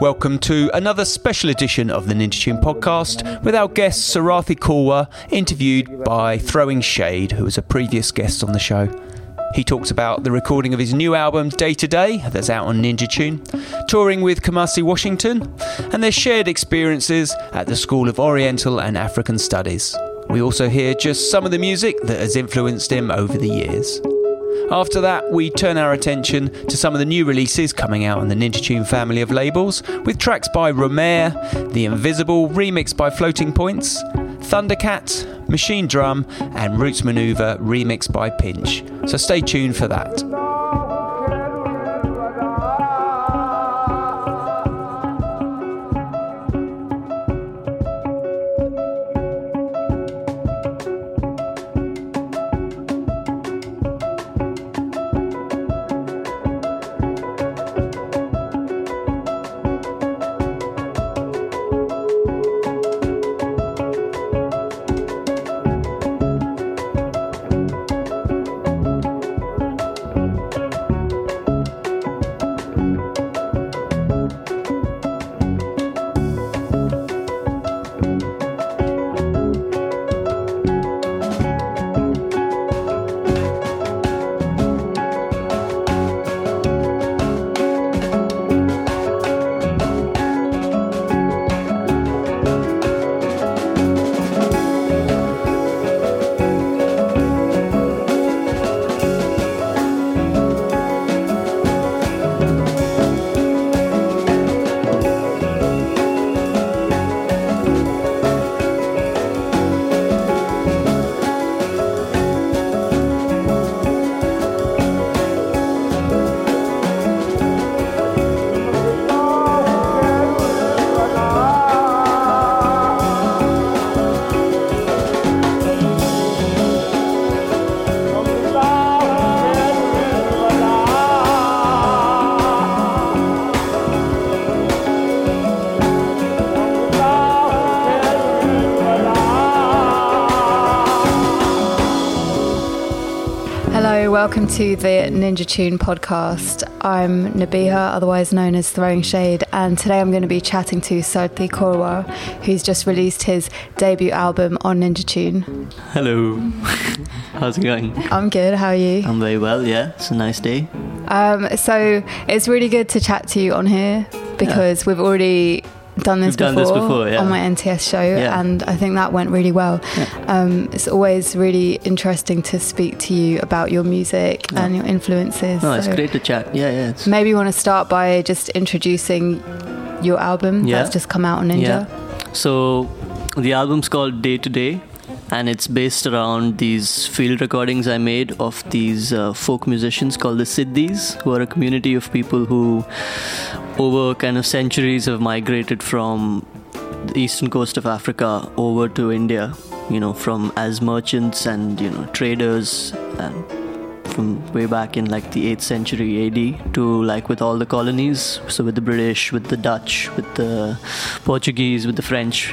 Welcome to another special edition of the Ninja Tune podcast with our guest Sarathy Korwar, interviewed by Throwing Shade, who was a previous guest on the show. He talks about the recording of his new album Day to Day, that's out on Ninja Tune, touring with Kamasi Washington, and their shared experiences at the School of Oriental and African Studies. We also hear just some of the music that has influenced him over the years. After that, we turn our attention to some of the new releases coming out on the Ninja Tune family of labels, with tracks by Romare, The Invisible, remixed by Floating Points, Thundercat, Machinedrum, and Roots Manuva, remixed by Pinch. So stay tuned for that. Welcome to the Ninja Tune podcast. I'm Nabihah, otherwise known as Throwing Shade, and today I'm going to be chatting to Sarathy Korwar, who's just released his debut album on Ninja Tune. Hello, how's it going? I'm good, how are you? I'm very well, yeah, it's a nice day. Um, so it's really good to chat to you on here because yeah. we've already done this, before, this before yeah. on my NTS show, yeah. and I think that went really well. Yeah. Um, it's always really interesting to speak to you about your music and your influences. No, so it's great to chat. Yeah, yeah. Maybe you want to start by just introducing your album that's just come out on Ninja. So the album's called Day to Day and it's based around these field recordings I made of these uh, folk musicians called the Siddhis, who are a community of people who, over kind of centuries, have migrated from the eastern coast of Africa over to India. You know, from as merchants and you know traders and from way back in like the 8th century AD to like with all the colonies so with the British with the Dutch with the Portuguese with the French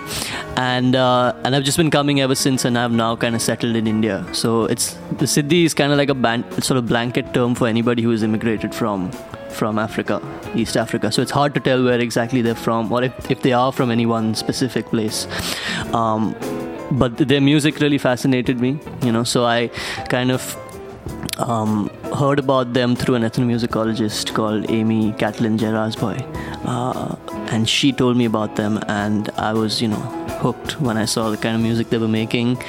and uh, and I've just been coming ever since and I've now kind of settled in India so it's the Siddhi is kind of like a ban- sort of blanket term for anybody who has immigrated from from Africa, East Africa. So it's hard to tell where exactly they're from or if, if they are from any one specific place. Um, but their music really fascinated me, you know, so I kind of um, heard about them through an ethnomusicologist called Amy Catlin Jairazbhoy. Uh, and she told me about them, and I was, you know, hooked when I saw the kind of music they were making,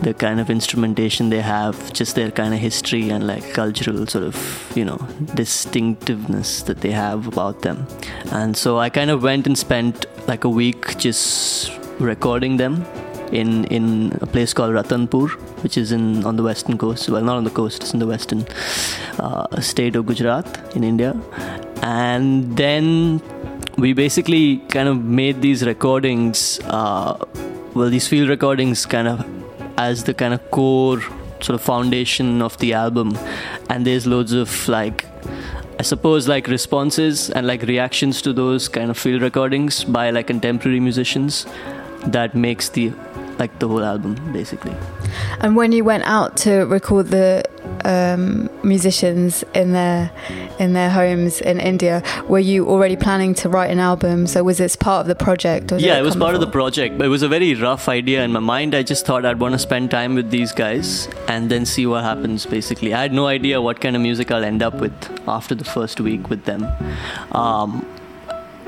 the kind of instrumentation they have, just their kind of history and like cultural sort of, you know, distinctiveness that they have about them. And so I kind of went and spent like a week just recording them in in a place called Ratanpur, which is in on the western coast. Well, not on the coast; it's in the western uh, state of Gujarat in India. And then we basically kind of made these recordings. Uh, well, these field recordings kind of as the kind of core sort of foundation of the album, and there's loads of like I suppose like responses and like reactions to those kind of field recordings by like contemporary musicians that makes the like the whole album basically. And when you went out to record the um, musicians in their in their homes in India. Were you already planning to write an album? So was this part of the project? Or yeah, it was come part of the project, but it was a very rough idea in my mind. I just thought I'd want to spend time with these guys and then see what happens. Basically, I had no idea what kind of music I'll end up with after the first week with them. Um,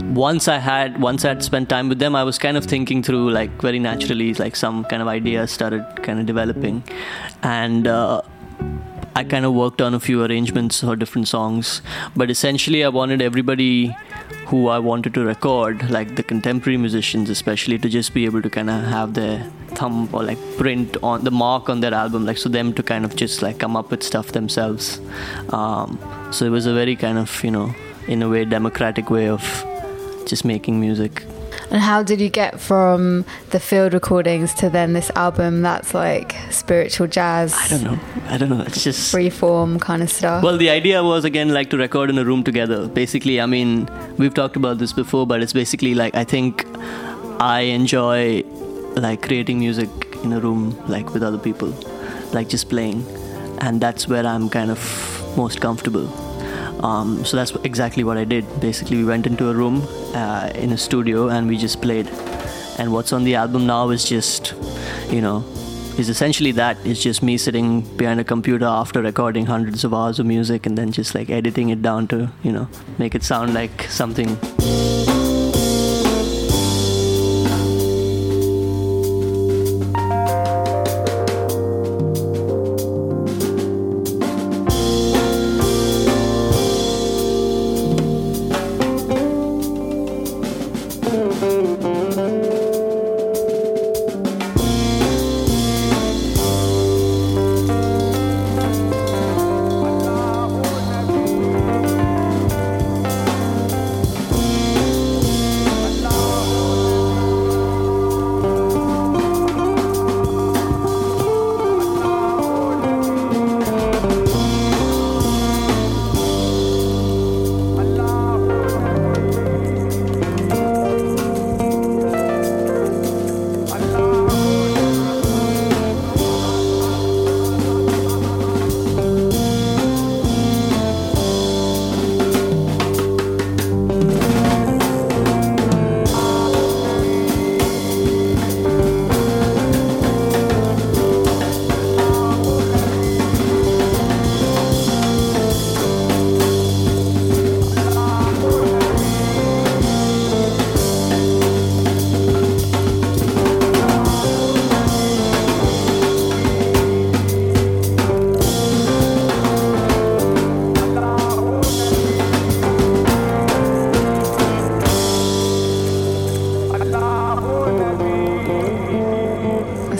once I had once I had spent time with them, I was kind of thinking through like very naturally, like some kind of ideas started kind of developing, and. Uh, I kind of worked on a few arrangements for different songs, but essentially I wanted everybody who I wanted to record, like the contemporary musicians especially, to just be able to kind of have their thumb or like print on the mark on their album, like so them to kind of just like come up with stuff themselves. Um, so it was a very kind of you know, in a way, democratic way of just making music. And how did you get from the field recordings to then this album that's like spiritual jazz, I don't know. I don't know. It's just freeform kind of stuff? Well, the idea was again like to record in a room together. Basically, I mean, we've talked about this before, but it's basically like I think I enjoy like creating music in a room like with other people, like just playing, and that's where I'm kind of most comfortable. Um, so that's exactly what I did. Basically, we went into a room uh, in a studio and we just played. And what's on the album now is just, you know, is essentially that. It's just me sitting behind a computer after recording hundreds of hours of music and then just like editing it down to, you know, make it sound like something.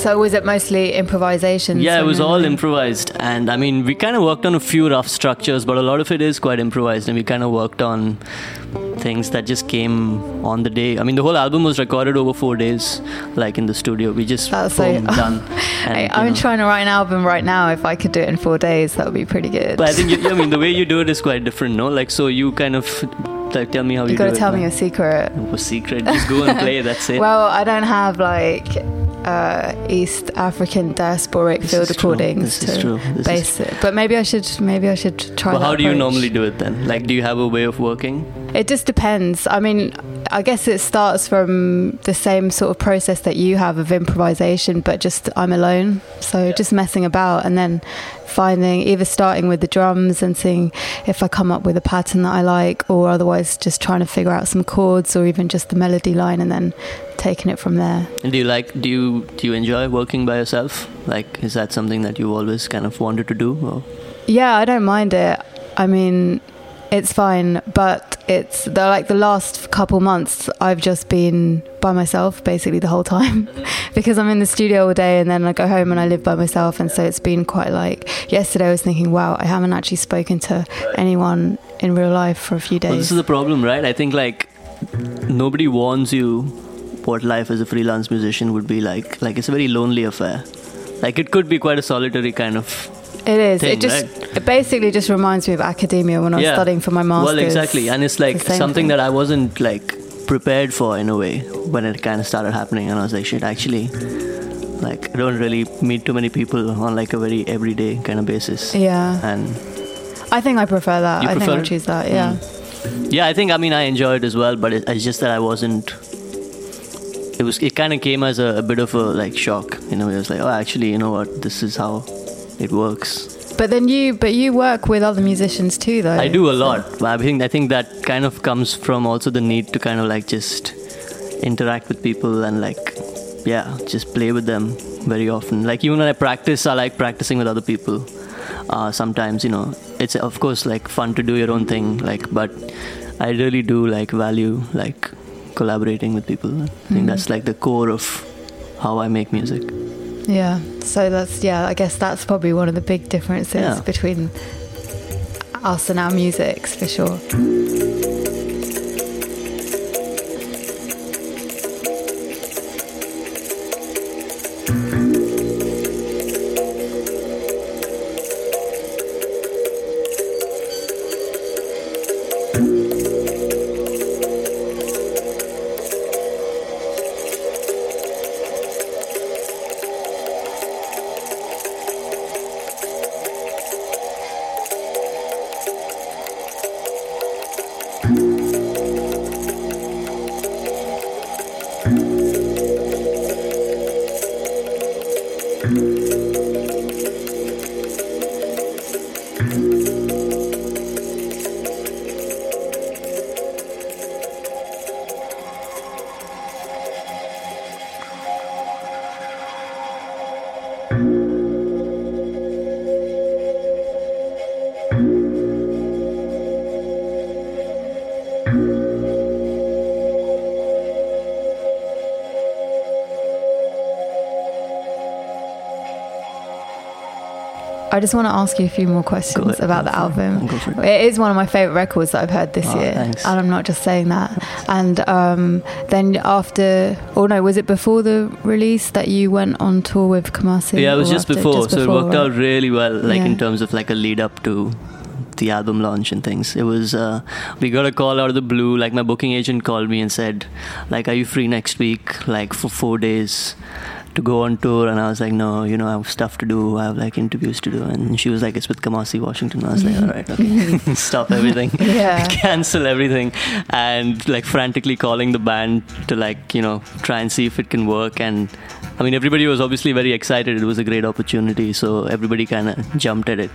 So was it mostly improvisation? Yeah, it was all improvised. And I mean, we kind of worked on a few rough structures, but a lot of it is quite improvised. And we kind of worked on things that just came on the day. I mean, the whole album was recorded over four days, like in the studio. We just That's so- done. And, Hey, I'm know. trying to write an album right now. If I could do it in four days, that would be pretty good. But I think, you, I mean, the way you do it is quite different, no? Like, so you kind of, like, tell me how you, you got to it. tell man. me a secret. a secret. Just go and play. That's it. Well, I don't have like uh, East African diasporic This field is recordings This is to true. This is- base it. But maybe I should maybe I should try. But that how do you normally do it then? Like, do you have a way of working? It just depends. I mean, I guess it starts from the same sort of process that you have of improvisation, but just I'm alone. So just messing about and then finding either starting with the drums and seeing if I come up with a pattern that I like, or otherwise just trying to figure out some chords or even just the melody line and then taking it from there. And do you like? Do you do you enjoy working by yourself? Like, is that something that you always kind of wanted to do? Or? Yeah, I don't mind it. I mean, it's fine, but it's the like the last couple months I've just been by myself basically the whole time because I'm in the studio all day and then I go home and I live by myself and so it's been quite like yesterday I was thinking wow I haven't actually spoken to anyone in real life for a few days. Well, this is the problem, right? I think like nobody warns you what life as a freelance musician would be like. Like, it's a very lonely affair. Like, it could be quite a solitary kind of It is. thing, it just right? it basically just reminds me of academia when I was Yeah. studying for my masters. Well, exactly, and it's like something thing. that I wasn't like prepared for in a way when it kind of started happening, and I was like, shit, actually, like I don't really meet too many people on like a very everyday kind of basis, Yeah. and I think I prefer that. You I think I'll choose that. Hmm. Yeah. Yeah, I think I mean I enjoyed it as well, but it, it's just that I wasn't. It was it kind of came as a, a bit of a like shock. You know, it was like, oh, actually, you know what? This is how it works. But then you, but you work with other musicians too, though. I do a lot. I think I think that kind of comes from also the need to kind of like just interact with people and like yeah, just play with them very often. Like even when I practice, I like practicing with other people. Uh, sometimes you know it's of course like fun to do your own thing, like but I really do like value like collaborating with people. I think Mhm. that's like the core of how I make music. Yeah. So that's yeah. I guess that's probably one of the big differences Yeah. between us and our musics for sure. I just want to ask you a few more questions about the album. it. It is one of my favorite records that I've heard this Oh, year, thanks. and I'm not just saying that. And um, then after, or no, was it before the release that you went on tour with Kamasi? Yeah, it was just after? before, Just so it worked right? out really well, like Yeah. in terms of like a lead up to the album launch and things. It was uh, we got a call out of the blue. Like my booking agent called me and said, like, "Are you free next week? Like for four days." To go on tour, and I was like, no, you know, I have stuff to do. I have like interviews to do, and she was like, it's with Kamasi Washington. I was like, all right, okay, stop everything, Yeah. cancel everything, and like frantically calling the band to like you know try and see if it can work. And I mean, everybody was obviously very excited. It was a great opportunity, so everybody kind of jumped at it.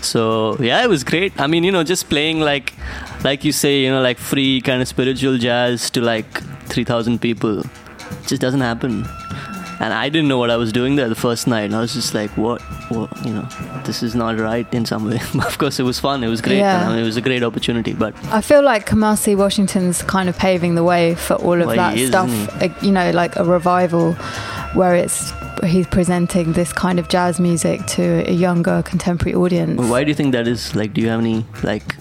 So yeah, it was great. I mean, you know, just playing like, like you say, you know, like free kind of spiritual jazz to like three thousand people, it just doesn't happen. And I didn't know what I was doing there the first night. And I was just like, what, what, you know, this is not right in some way. of course, it was fun. It was great. Yeah. And, I mean, it was a great opportunity. But I feel like Kamasi Washington's kind of paving the way for all of Well, that stuff. isn't uh, You know, like a revival where it's he's presenting this kind of jazz music to a younger contemporary audience. why do you think that is? Like, do you have any, like,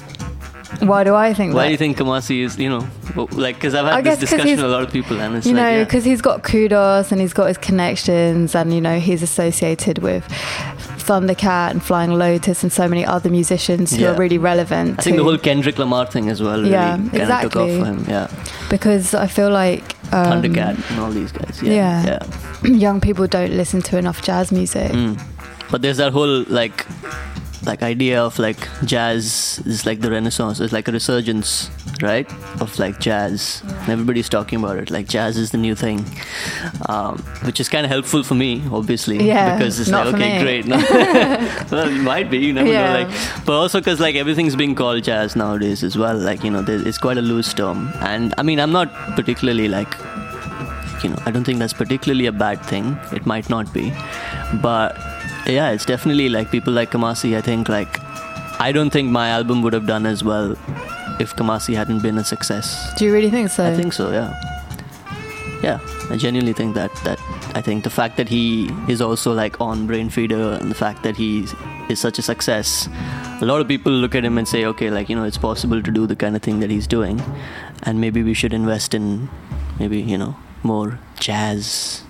Why do I think why that? do you think Kamasi is, you know, like, because I've had I this guess 'cause discussion he's- with a lot of people and it's you like, know, yeah. because he's got kudos and he's got his connections, and you know, he's associated with Thundercat and Flying Lotus and so many other musicians who Yeah. are really relevant. I think to, the whole Kendrick Lamar thing as well really Yeah, kind of took exactly. off for him. Yeah, because I feel like um, Thundercat and all these guys. Yeah, yeah. yeah. young people don't listen to enough jazz music. Mm. But there's that whole like like idea of like jazz is like the renaissance it's like a resurgence right of like jazz and everybody's talking about it like jazz is the new thing um, which is kind of helpful for me obviously Yeah, because it's like okay me. great No. well it might be you never Yeah. know like but also because like everything's being called jazz nowadays as well like you know it's quite a loose term and i mean i'm not particularly like you know, I don't think that's particularly a bad thing. It might not be, but yeah, it's definitely like people like Kamasi. I think like I don't think my album would have done as well if Kamasi hadn't been a success. Do you really think so? I think so. Yeah, yeah. I genuinely think that that I think the fact that he is also like on Brainfeeder and the fact that he is such a success, a lot of people look at him and say, okay, like you know, it's possible to do the kind of thing that he's doing, and maybe we should invest in maybe you know more jazz.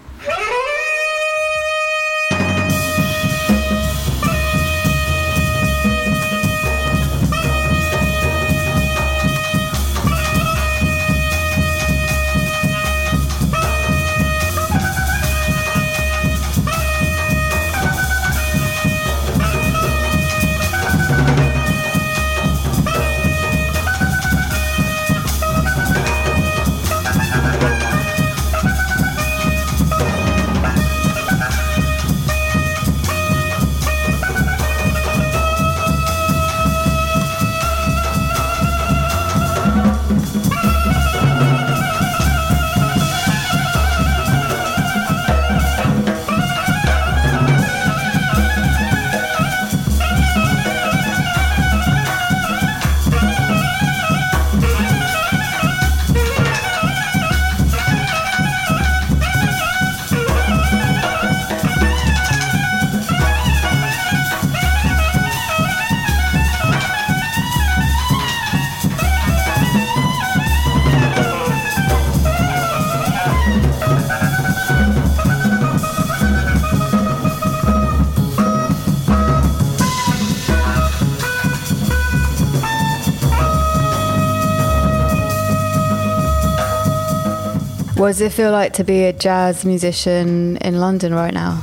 What does it feel like to be a jazz musician in London right now?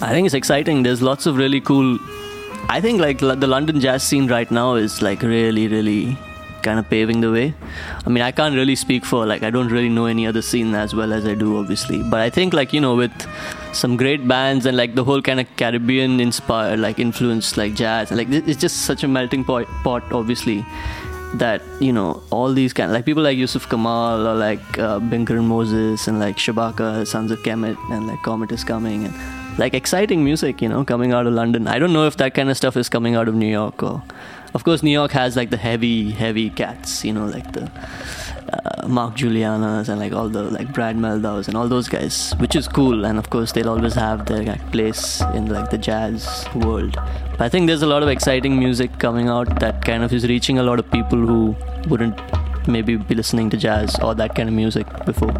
I think it's exciting. There's lots of really cool. I think like the London jazz scene right now is like really, really kind of paving the way. I mean, I can't really speak for like I don't really know any other scene as well as I do, obviously. But I think like you know with some great bands and like the whole kind of Caribbean inspired like influence like jazz like it's just such a melting pot, pot obviously that you know all these kind like people like Yussef Kamaal or like uh, and Moses and like Shabaka, Sons of Kemet and like Comet is coming and like exciting music, you know, coming out of London. I don't know if that kind of stuff is coming out of New York or, of course, New York has like the heavy, heavy cats, you know, like the uh, Mark Guilianas and like all the like Brad Mehldau's and all those guys, which is cool. And of course, they'll always have their like, place in like the jazz world. But I think there's a lot of exciting music coming out that kind of is reaching a lot of people who wouldn't maybe be listening to jazz or that kind of music before.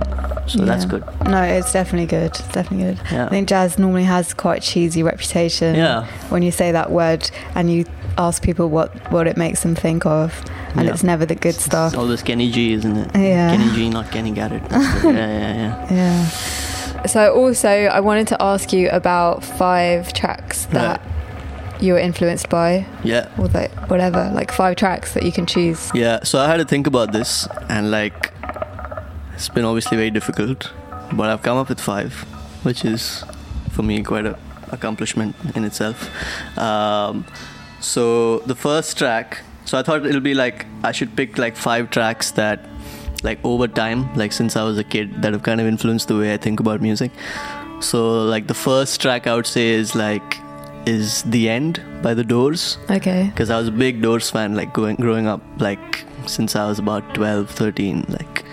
So yeah. that's good. No, it's definitely good. It's definitely good. Yeah. I think jazz normally has quite cheesy reputation. Yeah. When you say that word and you ask people what, what it makes them think of, and Yeah. it's never the good stuff. It's all this Kenny G, isn't it? Yeah. Kenny G, not Kenny Garrett. yeah, yeah, yeah. Yeah. So also, I wanted to ask you about five tracks that you were influenced by, Yeah. or like whatever, like five tracks that you can choose. Yeah, so I had to think about this, and like, it's been obviously very difficult, but I've come up with five, which is for me quite a accomplishment in itself. Um, so the first track, so I thought it'll be like I should pick like five tracks that, like over time, like since I was a kid, that have kind of influenced the way I think about music. So like the first track I would say is like is the end by the Doors Okay. because I was a big Doors fan, like going growing up, like since I was about 12, 13, like,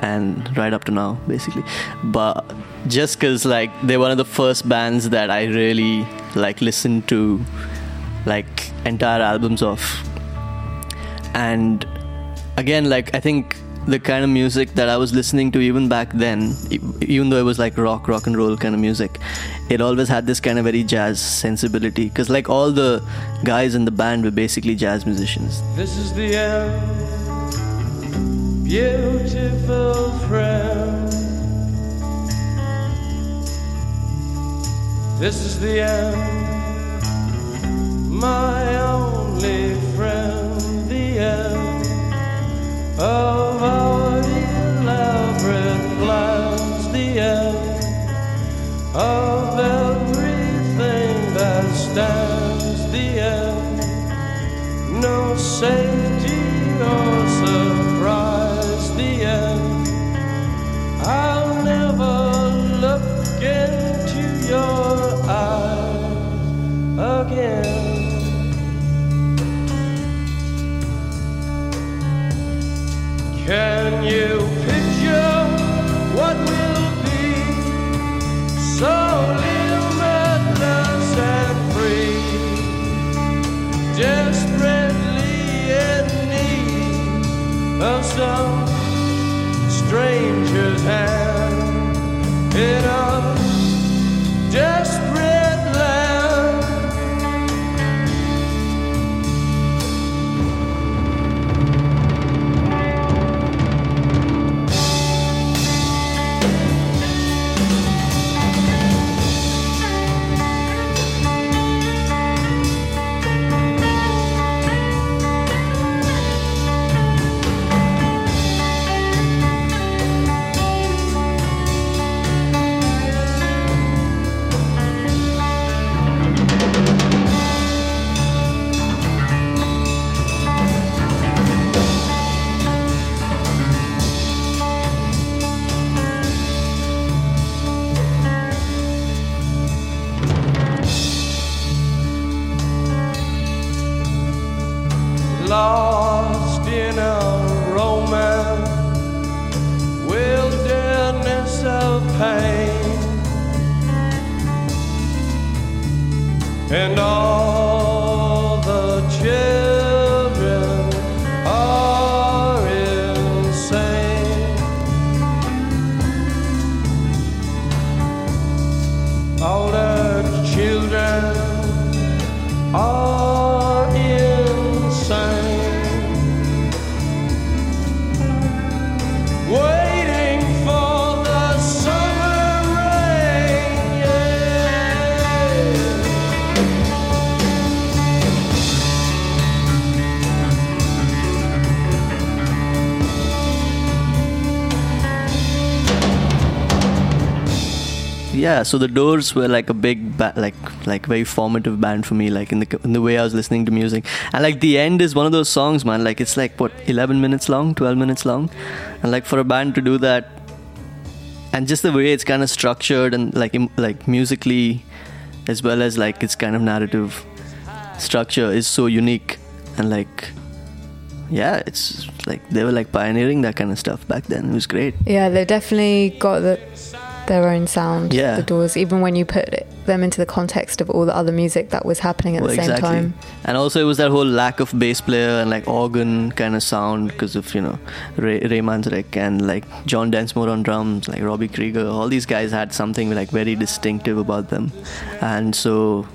and right up to now, basically. But just because like they're one of the first bands that I really like listened to, like entire albums of, and again, like I think the kind of music that I was listening to even back then, even though it was like rock, rock and roll kind of music, it always had this kind of very jazz sensibility. Because like all the guys in the band were basically jazz musicians. This is the end, beautiful friend. This is the end, my only friend. The end of our elaborate plans. The end of everything that stands. The end no safety or Can you picture what will be so limitless and free? desperately in need of some stranger's hand in a and all yeah. So the Doors were like a big, ba- like like very formative band for me. Like in the in the way I was listening to music, and like the end is one of those songs, man. Like it's like what 11 minutes long, 12 minutes long, and like for a band to do that, and just the way it's kind of structured and like im- like musically, as well as like its kind of narrative structure is so unique, and like yeah, it's like they were like pioneering that kind of stuff back then. It was great. Yeah, they definitely got the, their own sound. Yeah. The Doors, even when you put it, them into the context of all the other music that was happening at Well, the same exactly. time. And also, it was that whole lack of bass player and like organ kind of sound because of you know Ray, Ray Manzarek and like John Densmore on drums, like Robbie Krieger. All these guys had something like very distinctive about them, and so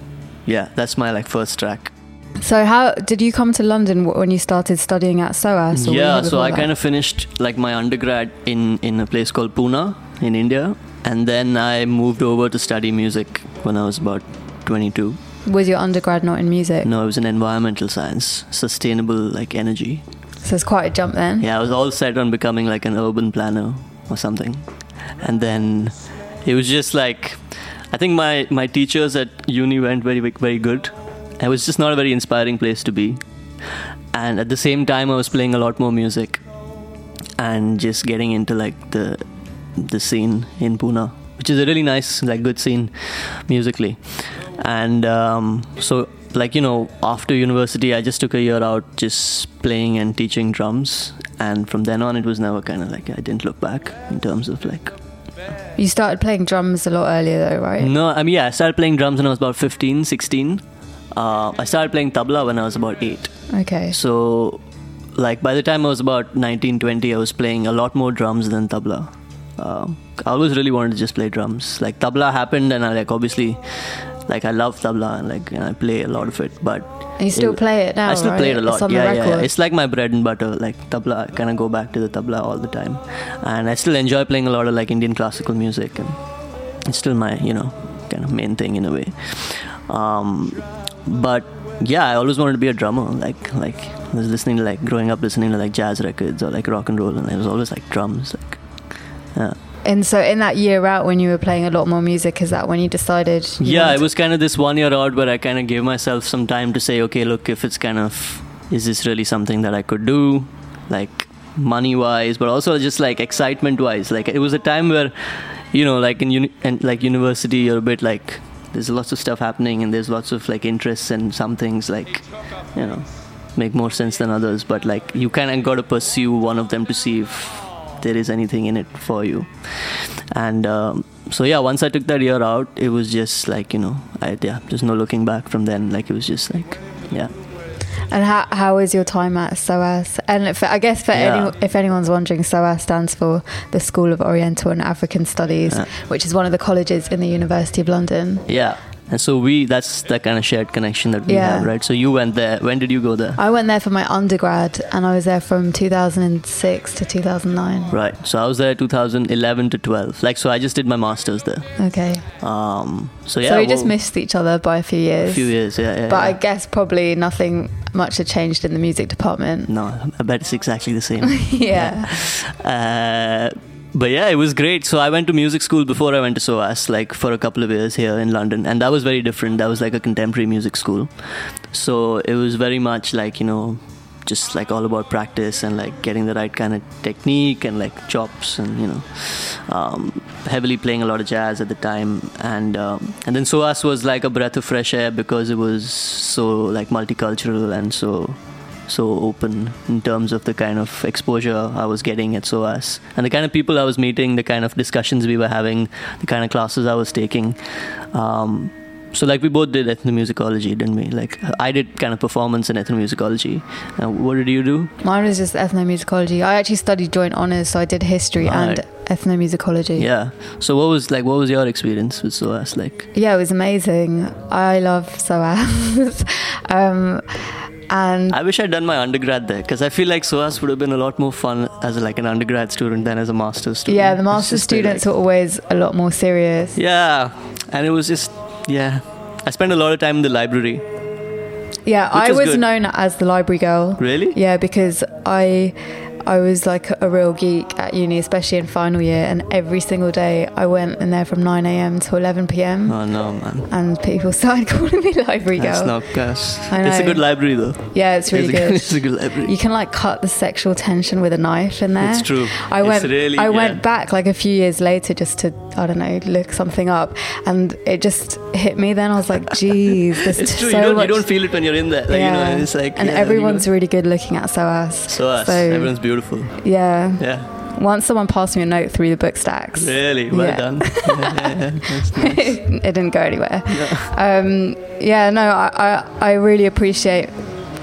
yeah, that's my like first track. So, how did you come to London when you started studying at SOAS? or were you yeah, so I kind of finished like my undergrad in in a place called Pune in India, and then I moved over to study music when I was about 22. Was your undergrad not in music? No, it was in environmental science, sustainable like energy. So it's quite a jump then. Yeah, I was all set on becoming like an urban planner or something. And then it was just like I think my my teachers at uni went very very good. It was just not a very inspiring place to be. And at the same time I was playing a lot more music and just getting into like the the scene in Pune, which is a really nice like good scene musically. And um, so like you know after university I just took a year out just playing and teaching drums and from then on it was never kind of like I didn't look back in terms of like You started playing drums a lot earlier though, right? no I mean yeah I started playing drums when I was about 15 16 uh, I started playing tabla when I was about 8 Okay. So, like by the time I was about 19, 20, I was playing a lot more drums than tabla. Um, I always really wanted to just play drums. Like tabla happened, and I like obviously, like I love tabla and like and I play a lot of it. But And you still it- play it now, I still right? play it a lot. It's on the yeah, yeah, yeah. It's like my bread and butter. Like tabla, I kind of go back to the tabla all the time, and I still enjoy playing a lot of like Indian classical music, and it's still my you know kind of main thing in a way. Um, but yeah, I always wanted to be a drummer. Like like I was listening to like growing up listening to like jazz records or like rock and roll, and it was always like drums. Like yeah. And so in that year out when you were playing a lot more music, is that when you decided? you yeah it was kind of this one year out where i kind of gave myself some time to say okay look if it's kind of is this really something that i could do like money wise but also just like excitement wise like it was a time where you know like in uni- and like university you're a bit like there's lots of stuff happening and there's lots of like interests and some things like you know make more sense than others but like you kind of got to pursue one of them to see if there is anything in it for you and um, so yeah once i took that year out it was just like you know I, yeah there's no looking back from then like it was just like yeah And how how is your time at SOAS? And if, I guess for Yeah. any, if anyone's wondering, SOAS stands for the School of Oriental and African Studies, Yeah. which is one of the colleges in the University of London. yeah and so we that's the kind of shared connection that we Yeah. have right so you went there when did you go there I went there for my undergrad, and I was there from 2006 to 2009. right so i was there 2011 to 12 like so i just did my masters there Okay, um so yeah so we just missed each other by a few years. a few years yeah, yeah But I guess probably nothing much had changed in the music department. no i bet it's exactly the same yeah. Uh, but yeah, it was great. So I went to music school before I went to SOAS, like for a couple of years here in London, and that was very different. That was like a contemporary music school, so it was very much like you know, just like all about practice and like getting the right kind of technique and like chops and you know, um, heavily playing a lot of jazz at the time, and um, and then SOAS was like a breath of fresh air because it was so like multicultural and so so open in terms of the kind of exposure I was getting at SOAS and the kind of people I was meeting, the kind of discussions we were having, the kind of classes I was taking. Um, so like we both did ethnomusicology, didn't we? Like I did kind of performance in ethnomusicology. Uh, what did you do? Mine was just ethnomusicology. I actually studied joint honours, so I did history and Right. ethnomusicology. Yeah. So what was like? What was your experience with SOAS like? Yeah, it was amazing. I love SOAS. um, and I wish I'd done my undergrad there because I feel like SOAS would have been a lot more fun as like an undergrad student than as a master's student. yeah, the master's students like- are always a lot more serious. Yeah, and it was just yeah. I spent a lot of time in the library. Yeah, I was good. known as the library girl. Really? Yeah, because I I was like a real geek at uni, especially in final year, and every single day I went in there from 9 a.m. to 11 p.m. Oh no, man. and people started calling me library girl. That's not gas. I It's a good library though. yeah, it's really it's, a, good. it's a good library. You can like cut the sexual tension with a knife in there. It's true. I It's went. really- I yeah. went back like a few years later just to I don't know look something up, and it just hit me. Then I was like, "Geez, there's It's true. so you, don't, much." you don't feel it when you're in there. Like, yeah. you know, it's like and yeah, everyone's you really good looking at SOAS. know. so. Everyone's beautiful. Yeah. Yeah. Once someone passed me a note through the book stacks. Really well Yeah. done. Yeah, nice. it didn't go anywhere. Um, yeah, no, I, I, I really appreciate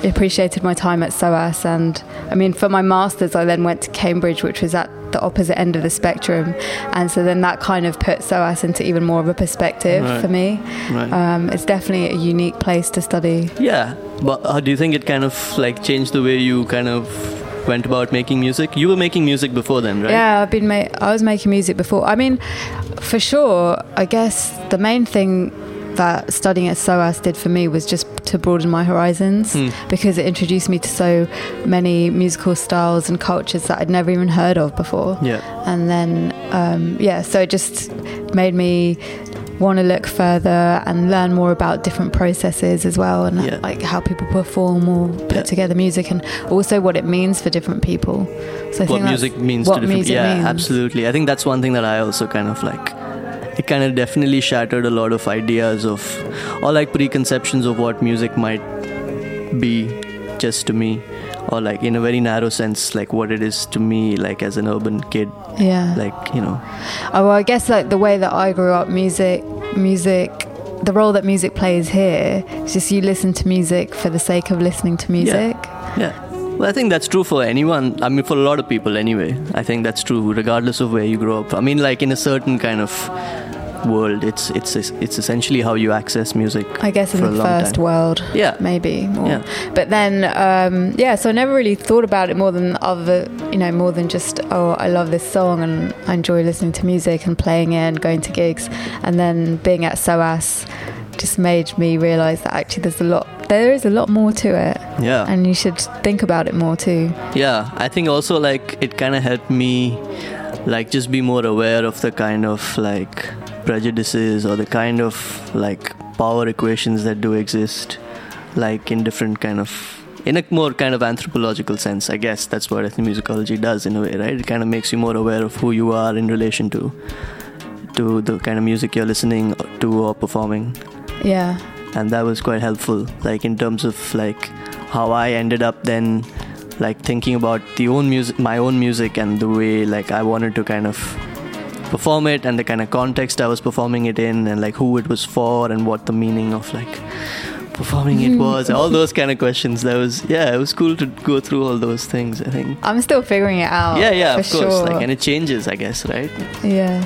appreciated my time at SOAS, and I mean, for my masters, I then went to Cambridge, which was at the opposite end of the spectrum, and so then that kind of put SOAS into even more of a perspective Right. for me. Right. Um, it's definitely a unique place to study. Yeah, but uh, do you think it kind of like changed the way you kind of went about making music? You were making music before then, right? Yeah, I've been. Ma- I was making music before. I mean, for sure. I guess the main thing that studying at SOAS did for me was just to broaden my horizons Hmm. because it introduced me to so many musical styles and cultures that I'd never even heard of before. Yeah. And then, um, yeah, so it just made me want to look further and learn more about different processes as well and Yeah. like how people perform or put Yeah. together music and also what it means for different people. So I what think music means what to different music yeah means. absolutely i think that's one thing that i also kind of like it kind of definitely shattered a lot of ideas of or like preconceptions of what music might be just to me or like in a very narrow sense like what it is to me like as an urban kid. Yeah. like you know. Oh, well, I guess like the way that I grew up, music, music, the role that music plays here is just you listen to music for the sake of listening to music. yeah. Well i think that's true for anyone i mean for a lot of people anyway. I think that's true regardless of where you grow up. I mean like in a certain kind of world it's it's it's essentially how you access music I guess in the first time. world, yeah maybe more. Yeah. But then, um, yeah, so I never really thought about it more than other, you know, more than just oh, I love this song and I enjoy listening to music and playing it and going to gigs, and then being at SOAS just made me realize that actually there's a lot, there is a lot more to it, yeah and you should think about it more too. Yeah, I think also like it kind of helped me like just be more aware of the kind of like prejudices or the kind of like power equations that do exist like in different kind of in a more kind of anthropological sense i guess. That's what ethnomusicology does in a way right? It kind of makes you more aware of who you are in relation to to the kind of music you're listening to or performing. Yeah. and that was quite helpful like in terms of like how i ended up then like thinking about the own music my own music and the way like i wanted to kind of perform it and the kind of context i was performing it in and like who it was for and what the meaning of like performing it hmm. was all those kind of questions that was yeah it was cool to go through all those things i think I'm still figuring it out. yeah yeah of course Sure. like and it changes i guess right yeah.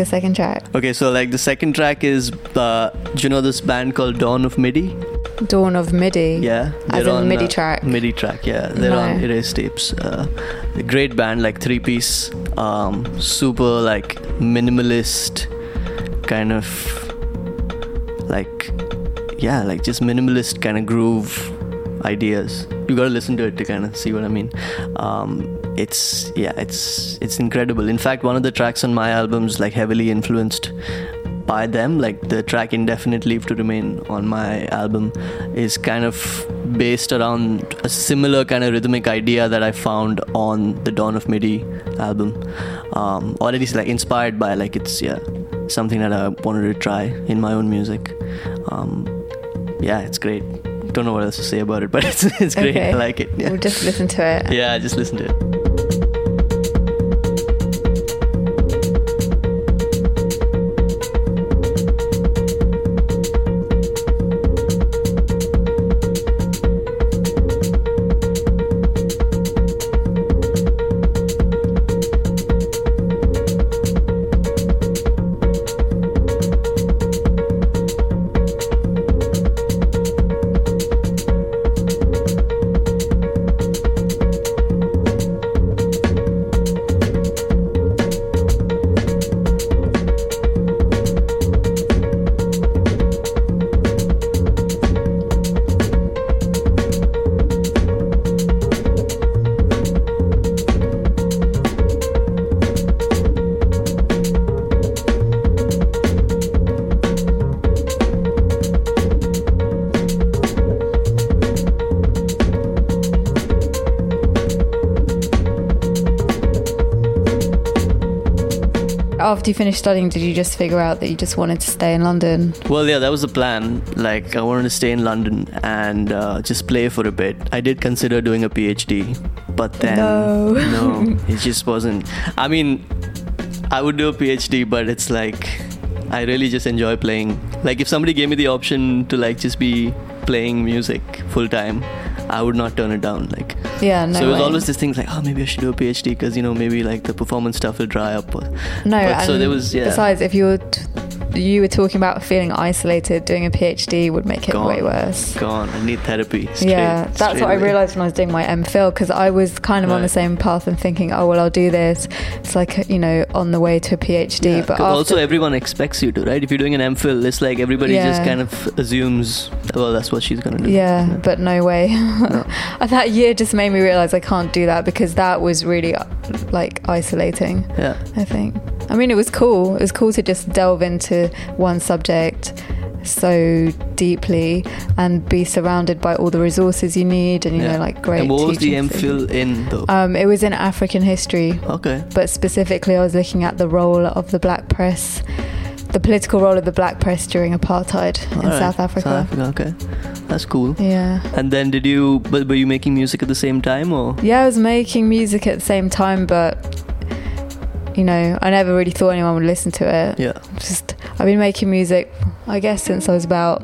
Your second track? Okay, so like the second track is, uh, do you know this band called Dawn of MIDI? Dawn of MIDI. Yeah, As in on, MIDI uh, track. MIDI track, yeah. They're No. on Erased Tapes. Uh, a great band, like three piece, um, super like minimalist, kind of like yeah, like just minimalist kind of groove ideas. You gotta listen to it to kind of see what I mean. Um, it's yeah, it's it's incredible. In fact, one of the tracks on my album's like heavily influenced by them. Like the track "Indefinite Leave to Remain" on my album is kind of based around a similar kind of rhythmic idea that I found on the Dawn of MIDI album, um, or at least like inspired by. Like it's yeah, something that I wanted to try in my own music. Um, yeah, it's great. Don't know what else to say about it, but it's it's great. Okay. I like it. Yeah. We'll just listen to it. yeah, just listen to it. After you finished studying, did you just figure out that you just wanted to stay in London? Well, yeah, that was the plan. Like, I wanted to stay in London and uh, just play for a bit. I did consider doing a PhD, but then No. no, it just wasn't. I mean, I would do a PhD, but it's like I really just enjoy playing. Like, if somebody gave me the option to like just be playing music full time, I would not turn it down. Like, Yeah, no. so it was way. always this thing like, oh, maybe I should do a PhD because you know maybe like the performance stuff will dry up. Or, No, But so there was- yeah. Besides, if you were t- you were talking about feeling isolated, doing a PhD would make it Gone. way worse. Gone. I need therapy. Straight, yeah, that's what I realized when I was doing my MPhil because I was kind of on the same path and thinking, oh well, I'll do this. It's like you know on the way to a PhD, Yeah, but also everyone expects you to, right? If you're doing an MPhil, it's like everybody just kind of assumes, well, that's what she's gonna do. yeah, but no way. No. that year just made me realize I can't do that because that was really like isolating. Yeah. I think. I mean, it was cool. It was cool to just delve into one subject so deeply and be surrounded by all the resources you need and you Yeah. know like great. And what was the MPhil in though? Um, it was in African history, okay. but specifically, I was looking at the role of the black press, the political role of the black press during apartheid in Alright, South Africa. South Africa. Okay. That's cool. Yeah. And then did you? But were you making music at the same time, or? Yeah, I was making music at the same time, but you know, I never really thought anyone would listen to it. Yeah. Just I've been making music, I guess, since I was about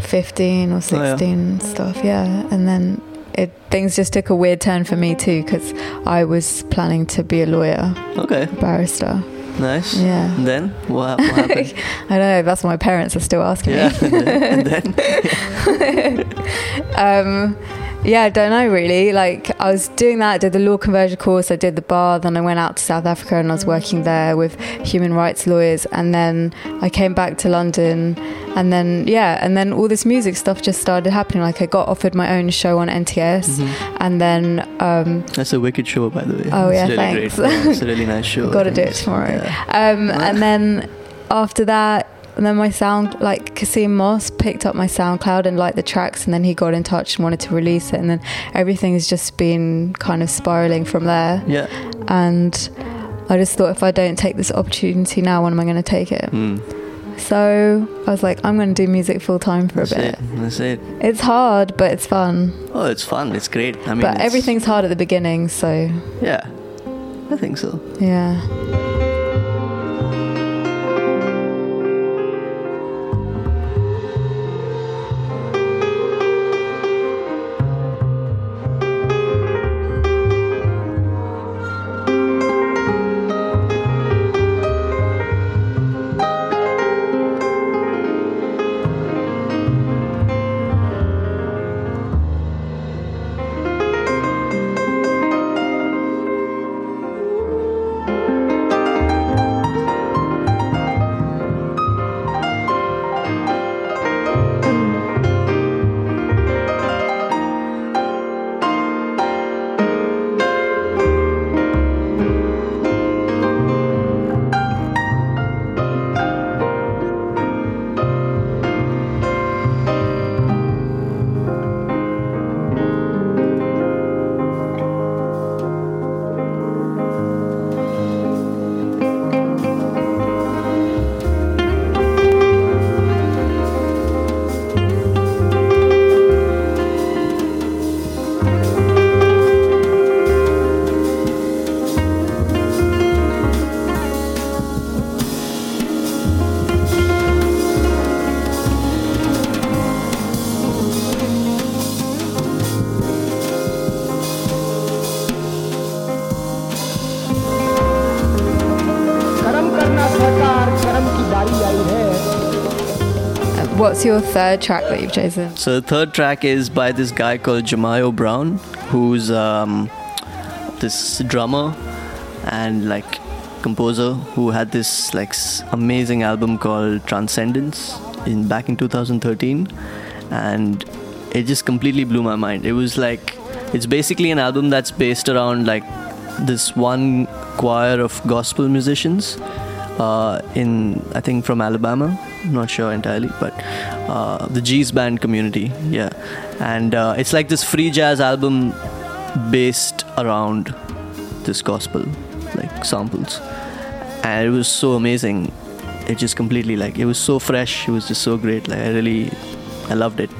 fifteen or Oh, yeah. sixteen and stuff. Yeah, and then it things just took a weird turn for me too because I was planning to be a lawyer, Okay. barrister. Nice. Yeah. And then what, what happened? I know that's what my parents are still asking yeah. me. and then. um, yeah, I don't know really. Like I was doing that, I did the law conversion course, I did the bar, then I went out to South Africa and I was working there with human rights lawyers, and then I came back to London, and then yeah, and then all this music stuff just started happening. Like I got offered my own show on NTS, Mhm. and then um, That's a wicked show, by the way. Oh, it's yeah, really thanks. Great. It's a really nice show. Gotta do it tomorrow. yeah. Um, and then after that, and then my sound, like Kasim Moss picked up my SoundCloud and liked the tracks, and then he got in touch and wanted to release it, and then everything has just been kind of spiraling from there. Yeah. And I just thought, if I don't take this opportunity now, when am I going to take it? Mm. So I was like, I'm going to do music full time for a bit. it. That's it. It's hard, but it's fun. Oh, it's fun. It's great. I mean, but everything's hard at the beginning, so Yeah. I think so. yeah. What's your third track that you've chosen? So the third track is by this guy called Jaimeo Brown, who's um, this drummer and like composer who had this like amazing album called Transcendence in back in 2013, and it just completely blew my mind. It was like it's basically an album that's based around like this one choir of gospel musicians uh, in I think from Alabama. I'm not sure entirely, but uh, the Gee's Bend community, yeah. And uh, it's like this free jazz album based around this gospel, like samples, and it was so amazing. It just completely like it was so fresh. It was just so great. Like I really. I loved it,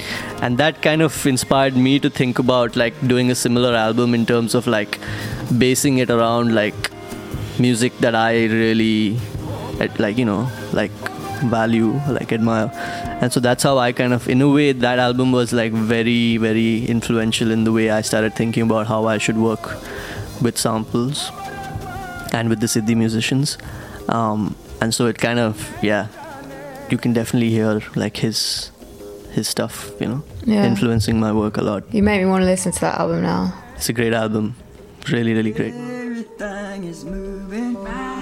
and that kind of inspired me to think about like doing a similar album in terms of like basing it around like music that I really like you know like value like admire. And so that's how i kind of in a way that album was like very very influential in the way i started thinking about how i should work with samples and with the Siddi musicians. Um, and so it kind of yeah you can definitely hear like his his stuff you know Yeah. influencing my work a lot. You make me want to listen to that album now. it's a great album. Really really great. Everything is moving. by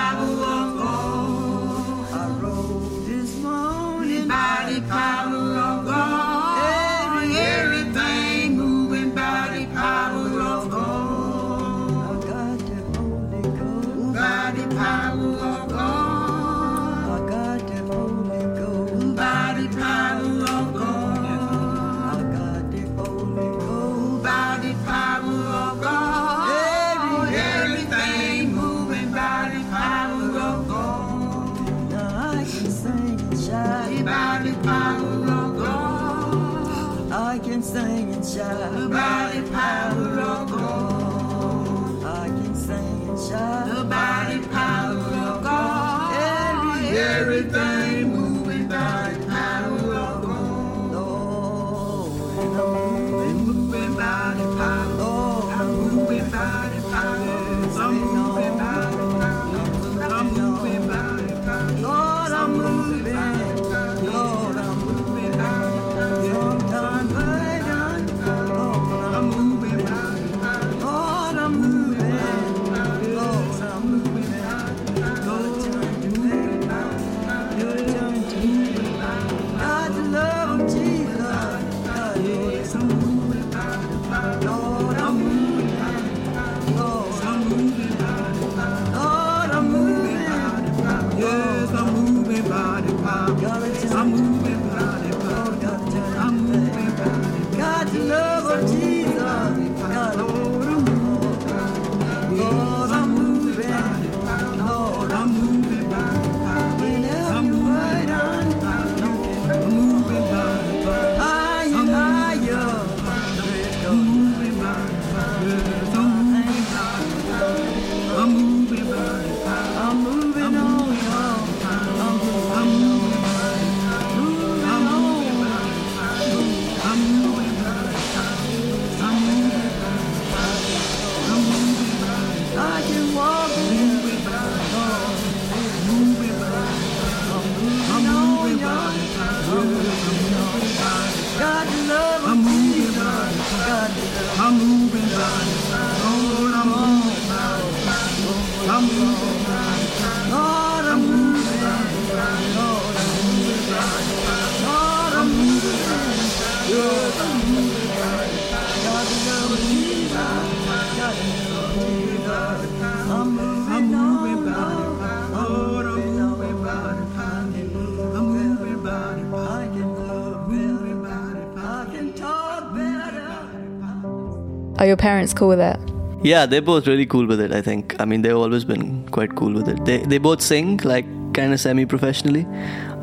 Are your parents cool with it? Yeah, they're both really cool with it, I think. I mean, they've always been quite cool with it. They, they both sing, like, kind of semi professionally.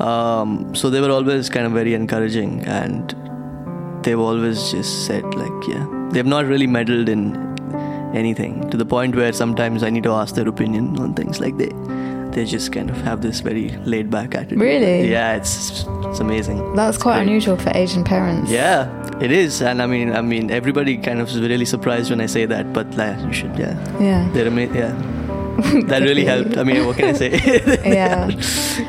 Um, so they were always kind of very encouraging. And they've always just said like, yeah, they've not really meddled in anything to the point where sometimes I need to ask their opinion on things. Like they, they just kind of have this very laid back attitude. Really? Yeah, it's it's amazing. That's quite great. unusual for Asian parents. Yeah, it is, and I mean, I mean, everybody kind of is really surprised when I say that, but like, you should, yeah, Yeah. they're ama- yeah. That really helped. I mean, what can I say? yeah.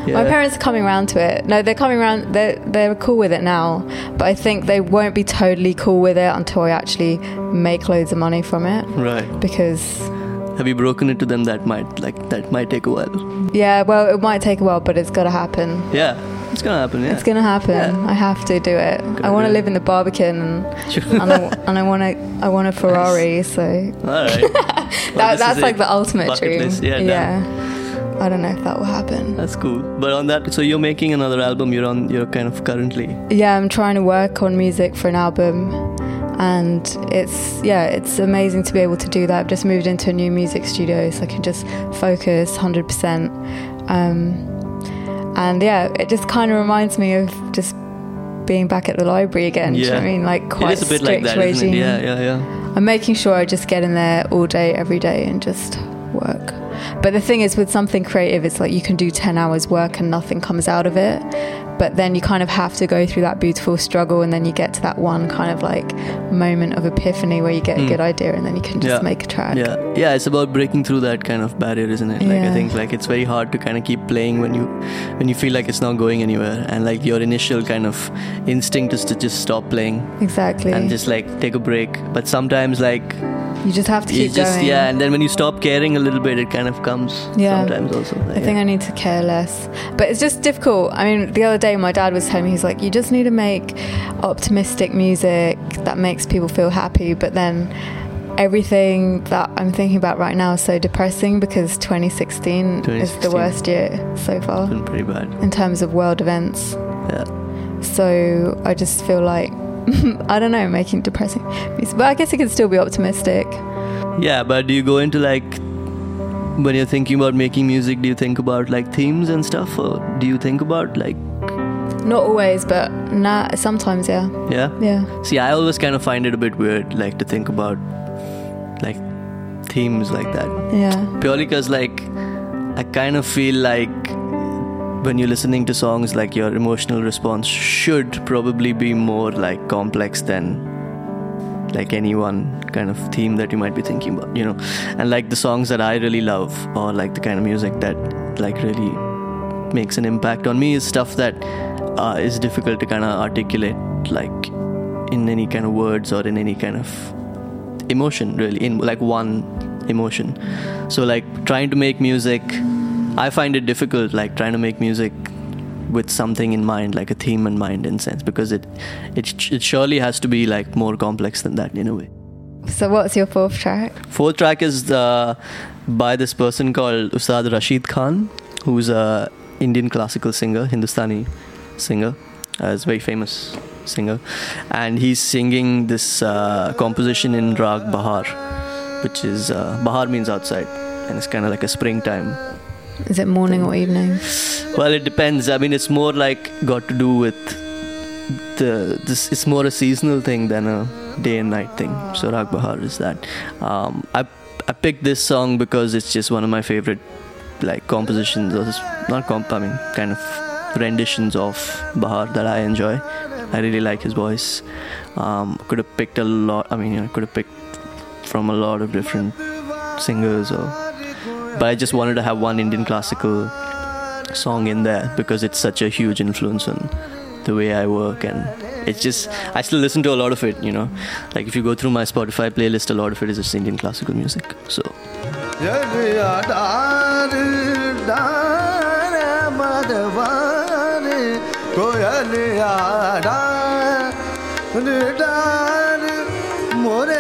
Yeah. My parents are coming around to it. No, they're coming around. They're they're cool with it now, but I think they won't be totally cool with it until I actually make loads of money from it. Right. Because Have you broken it to them? That might like that might take a while. yeah, well, it might take a while, but it's got to happen. Yeah, it's gonna happen. Yeah. It's gonna happen. Yeah. I have to do it. I want to live in the Barbican, and, Sure. and I, want to I want a Ferrari. So All right. Well, that, that's like a the ultimate bucket dream. list. Yeah, done. I don't know if that will happen. That's cool. But on that, so you're making another album. You're on. You're kind of currently. Yeah, I'm trying to work on music for an album, and it's yeah, it's amazing to be able to do that. I've just moved into a new music studio, so I can just focus 100%. Um, and yeah, it just kind of reminds me of just being back at the library again. Do you know what I mean? Like quite it is a bit strict like that, regime. Yeah, yeah, yeah. I'm making sure I just get in there all day, every day, and just work. But the thing is, with something creative, it's like you can do 10 hours work and nothing comes out of it. But then you kind of have to go through that beautiful struggle, and then you get to that one kind of like moment of epiphany where you get a Mm. good idea, and then you can just Yeah. make a track. Yeah, yeah, it's about breaking through that kind of barrier, isn't it? Like I think like it's very hard to kind of keep playing when you when you feel like it's not going anywhere, and like your initial kind of instinct is to just stop playing Exactly. and just like take a break. But sometimes like you just have to keep just going. yeah, and then when you stop caring a little bit, it kind of comes. Yeah. Sometimes also. I think I need to care less. But it's just difficult. I mean, the other day my dad was telling me, he's like, you just need to make optimistic music that makes people feel happy. But then everything that I'm thinking about right now is so depressing because 2016, is the worst year so far it's been pretty bad. in terms of world events. Yeah. So I just feel like, I don't know, making depressing music. But I guess it can still be optimistic. Yeah, but do you go into like when you're thinking about making music? Do you think about like themes and stuff, or do you think about like Not always, but nah, sometimes, yeah. yeah? Yeah. See, I always kind of find it a bit weird, like to think about like themes like that. Yeah. Purely because, like, I kind of feel like when you're listening to songs, like your emotional response should probably be more like complex than like any one kind of theme that you might be thinking about, you know. And like the songs that I really love, or like the kind of music that like really makes an impact on me, is stuff that uh, is difficult to kind of articulate, like in any kind of words or in any kind of emotion, really, in like one emotion. So like trying to make music, I find it difficult, like trying to make music with something in mind, like a theme in mind, in sense, because it it it surely has to be like more complex than that in a way. So what's your fourth track? Fourth track is uh, by this person called Ustad Rashid Khan, who's a Indian classical singer, Hindustani singer, uh, is a very famous singer, and he's singing this uh, composition in Rag Bahar, which is uh, Bahar means outside, and it's kind of like a springtime. Is it morning or evening? Well, it depends. I mean, it's more like got to do with the this. It's more a seasonal thing than a day and night thing. So Rag Bahar is that. Um, I I picked this song because it's just one of my favorite like compositions or not comp. I mean, kind of renditions of Bahar that I enjoy. I really like his voice. Um, could have picked a lot. I mean, you know, could have picked from a lot of different singers or but I just wanted to have one Indian classical song in there because it's such a huge influence on the way I work and it's just I still listen to a lot of it you know like if you go through my Spotify playlist a lot of it is just Indian classical music so कोयलिया डार मोरे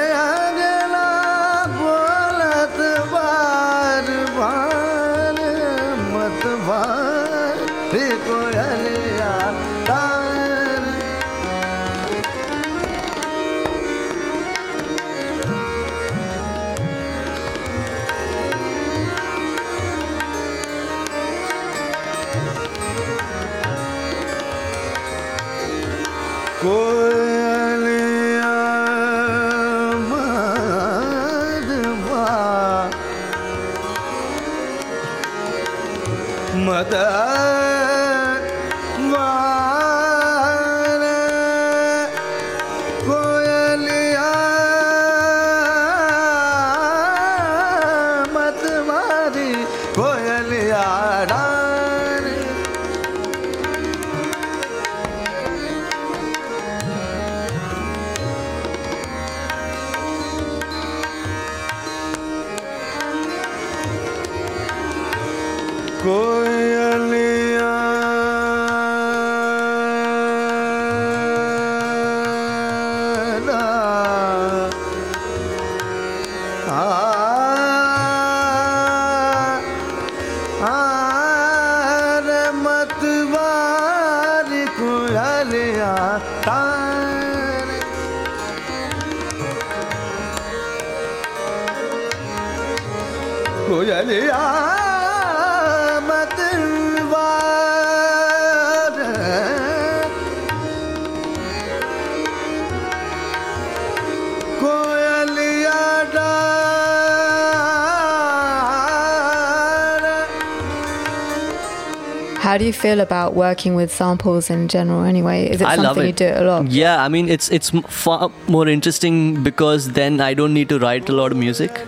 How do you feel about working with samples in general? Anyway, is it I love something you it. do a lot? Yeah, I mean it's it's far more interesting because then I don't need to write a lot of music.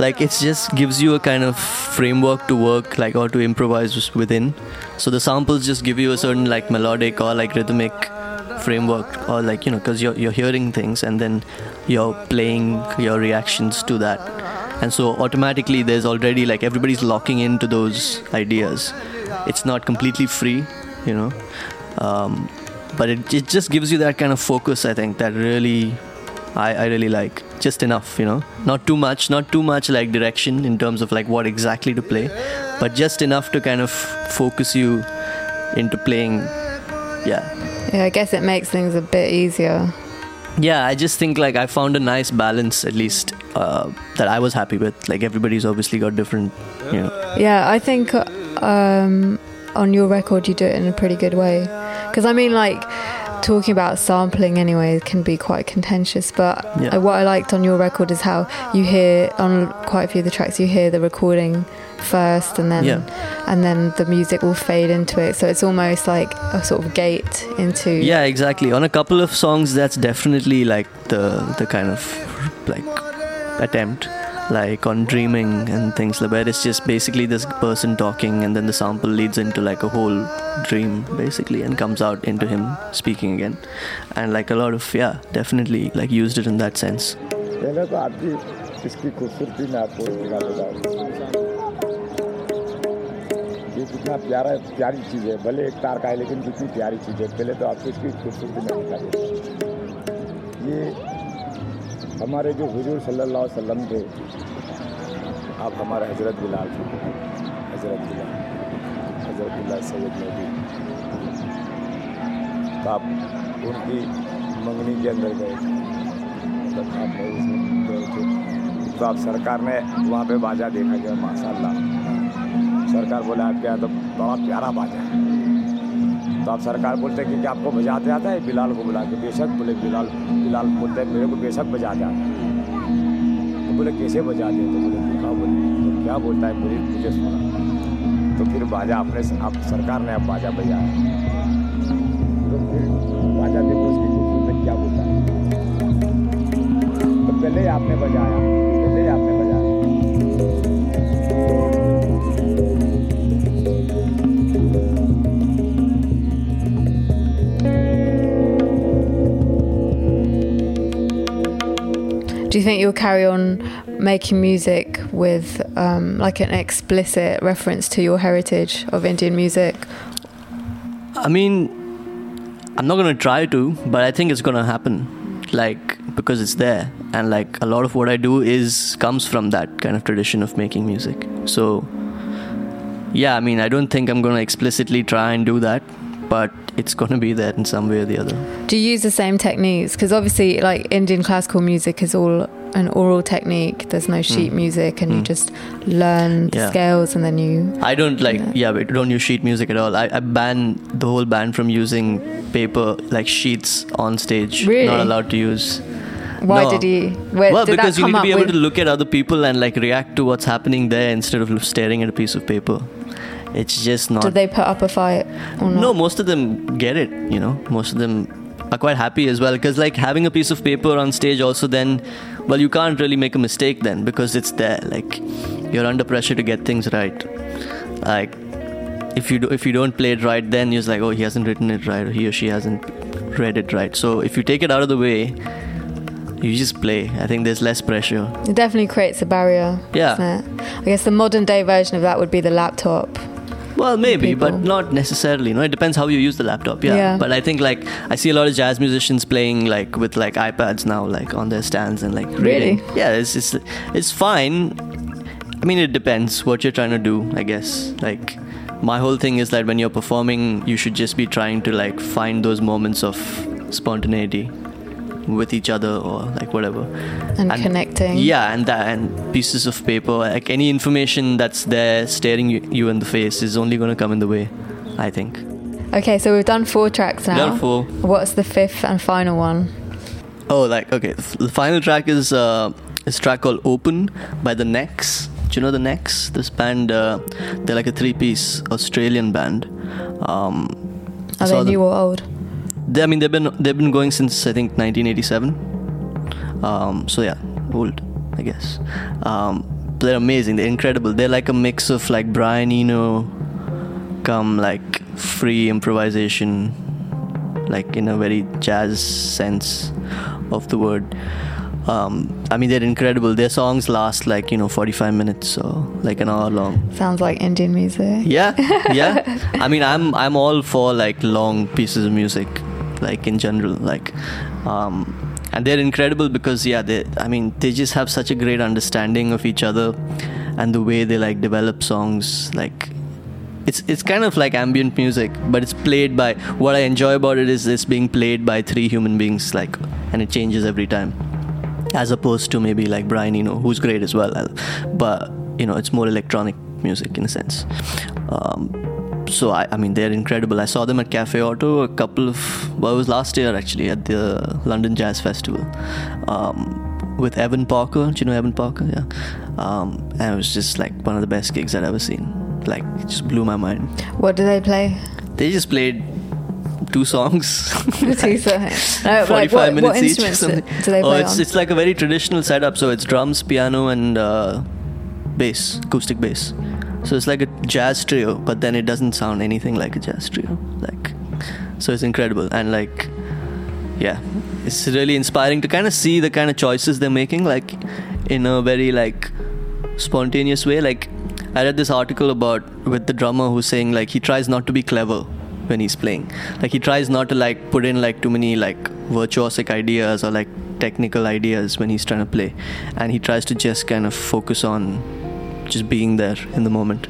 Like it just gives you a kind of framework to work like or to improvise within. So the samples just give you a certain like melodic or like rhythmic framework or like you know because you're you're hearing things and then you're playing your reactions to that. And so automatically there's already like everybody's locking into those ideas. It's not completely free, you know. Um, but it, it just gives you that kind of focus i think that really I, I really like. Just enough you know. Not too much not too much like direction in terms of like what exactly to play but just enough to kind of focus you into playing. Yeah. Yeah, I guess it makes things a bit easier. yeah i just think like i found a nice balance at least uh, that i was happy with. Like everybody's obviously got different you know. Yeah, I think um, on your record you do it in a pretty good way. Because I mean, like talking about sampling anyway can be quite contentious. But Yeah. what I liked on your record is how you hear on quite a few of the tracks you hear the recording first, and then Yeah. and then the music will fade into it. So it's almost like a sort of gate into Yeah, exactly. On a couple of songs, that's definitely like the the kind of like attempt, like on dreaming and things like that. It's just basically this person talking, and then the sample leads into like a whole dream basically, and comes out into him speaking again, and like a lot of yeah, definitely like used it in that sense. पहले तो आपकी इसकी खूबसूरती मैं आपको दिखा देता हूँ ये कितना प्यारा प्यारी चीज़ है भले एक तार का है लेकिन कितनी प्यारी चीज़ है पहले तो आपको इसकी खूबसूरती मैं दिखा देता हूँ ये हमारे जो हुजूर सल्लल्लाहु अलैहि थे, आप हमारे हज़रत बिलाल थे। हज़रत बिलाल हज़रत बिलाल सैयद नबी तो आप उनकी मंगनी के अंदर गए। तब आप गए थे। तो आप सरकार ने वहाँ पे बाजा देखा गया माशाल्लाह। सरकार बोला आपके यहाँ तो बड़ा प्यारा बाजा है। तो आप सरकार बोलते कि क्या आपको बजाते आता है? बिलाल को बुला के, बेशक बोले, बिलाल बिलाल बोलते मेरे को बेशक बजाते आता है। तो बोले, कैसे बजाते तो बोले देखा बोले? तो क्या बोलता है? मुझे मुझे सुना। तो फिर बाजा अपने आप सरकार ने अब बाजा बजाया तो फिर बाजा देखो उसकी क्या बोलता है। तो पहले आपने बजाया। Do you think you'll carry on making music with um, like an explicit reference to your heritage of Indian music? I mean, I'm not gonna try to, but I think it's gonna happen. Like because it's there, and like a lot of what I do is comes from that kind of tradition of making music. So, yeah, I mean, I don't think I'm gonna explicitly try and do that, but it's gonna be there in some way or the other. Do you use the same techniques? Because obviously, like Indian classical music is all an oral technique. There's no sheet music, and you Mm. just learn the Yeah. scales, and then you. I don't like, Yeah. yeah, we don't use sheet music at all. I, I ban the whole band from using paper, like sheets on stage. Really? Not allowed to use. Why No. did he? Where, well, did because you need to be able with? to look at other people and like react to what's happening there instead of staring at a piece of paper. It's just not. Did they put up a fight or not? No, most of them get it, you know. Most of them are quite happy as well because, like, having a piece of paper on stage also then, well, you can't really make a mistake then because it's there. Like, you're under pressure to get things right. Like, if you do, if you don't play it right, then you're just like, oh, he hasn't written it right, or he or she hasn't read it right. So if you take it out of the way, you just play. I think there's less pressure. It definitely creates a barrier. Yeah. I guess the modern day version of that would be the laptop. Well, maybe, but not necessarily. No, it depends how you use the laptop. Yeah. Yeah. But I think like I see a lot of jazz musicians playing like with like iPads now, like on their stands and like reading. Really? Yeah, it's it's it's fine. I mean, it depends what you're trying to do. I guess like my whole thing is that when you're performing, you should just be trying to like find those moments of spontaneity with each other or like whatever And connecting. yeah and that and pieces of paper like any information that's there staring you, you in the face is only going to come in the way i think Okay, so we've done four tracks now. Done four. What's the fifth and final one? oh like okay the final track is uh is a track called open by the necks do you know the necks this band uh, they're like a three piece australian band um Are they them- new or old? They, I mean, they've been they've been going since I think 1987. Um, so yeah, old, I guess. Um, they're amazing. They're incredible. They're like a mix of like Brian Eno, come like free improvisation, like in a very jazz sense of the word. Um, I mean, they're incredible. Their songs last like you know 45 minutes or like an hour long. Sounds like Indian music. Yeah, yeah. I mean, I'm I'm all for like long pieces of music, like in general, like, um, and they're incredible because yeah, they I mean they just have such a great understanding of each other, and the way they like develop songs, like. It's, it's kind of like ambient music, but it's played by. What I enjoy about it is it's being played by three human beings, like, and it changes every time as opposed to maybe like Brian Eno who's great as well. But you know, it's more electronic music in a sense. Um, so I, I mean, they're incredible. I saw them at Cafe Oto a couple of well, it was last year actually at the London Jazz Festival um, with Evan Parker. Do you know Evan Parker? Yeah, um, and it was just like one of the best gigs I'd ever seen. Like, it just blew my mind. What do they play? They just played two songs. Two songs. No, 45 like what, minutes what each instruments something. do they oh, it's, on? it's like a very traditional setup. So it's drums, piano, and uh, bass, acoustic bass. So it's like a jazz trio, but then it doesn't sound anything like a jazz trio. Like, so it's incredible and like, yeah, it's really inspiring to kind of see the kind of choices they're making, like, in a very like spontaneous way. Like, I read this article about with the drummer who's saying like he tries not to be clever when he's playing. Like he tries not to like put in like too many like virtuosic ideas or like technical ideas when he's trying to play, and he tries to just kind of focus on just being there in the moment.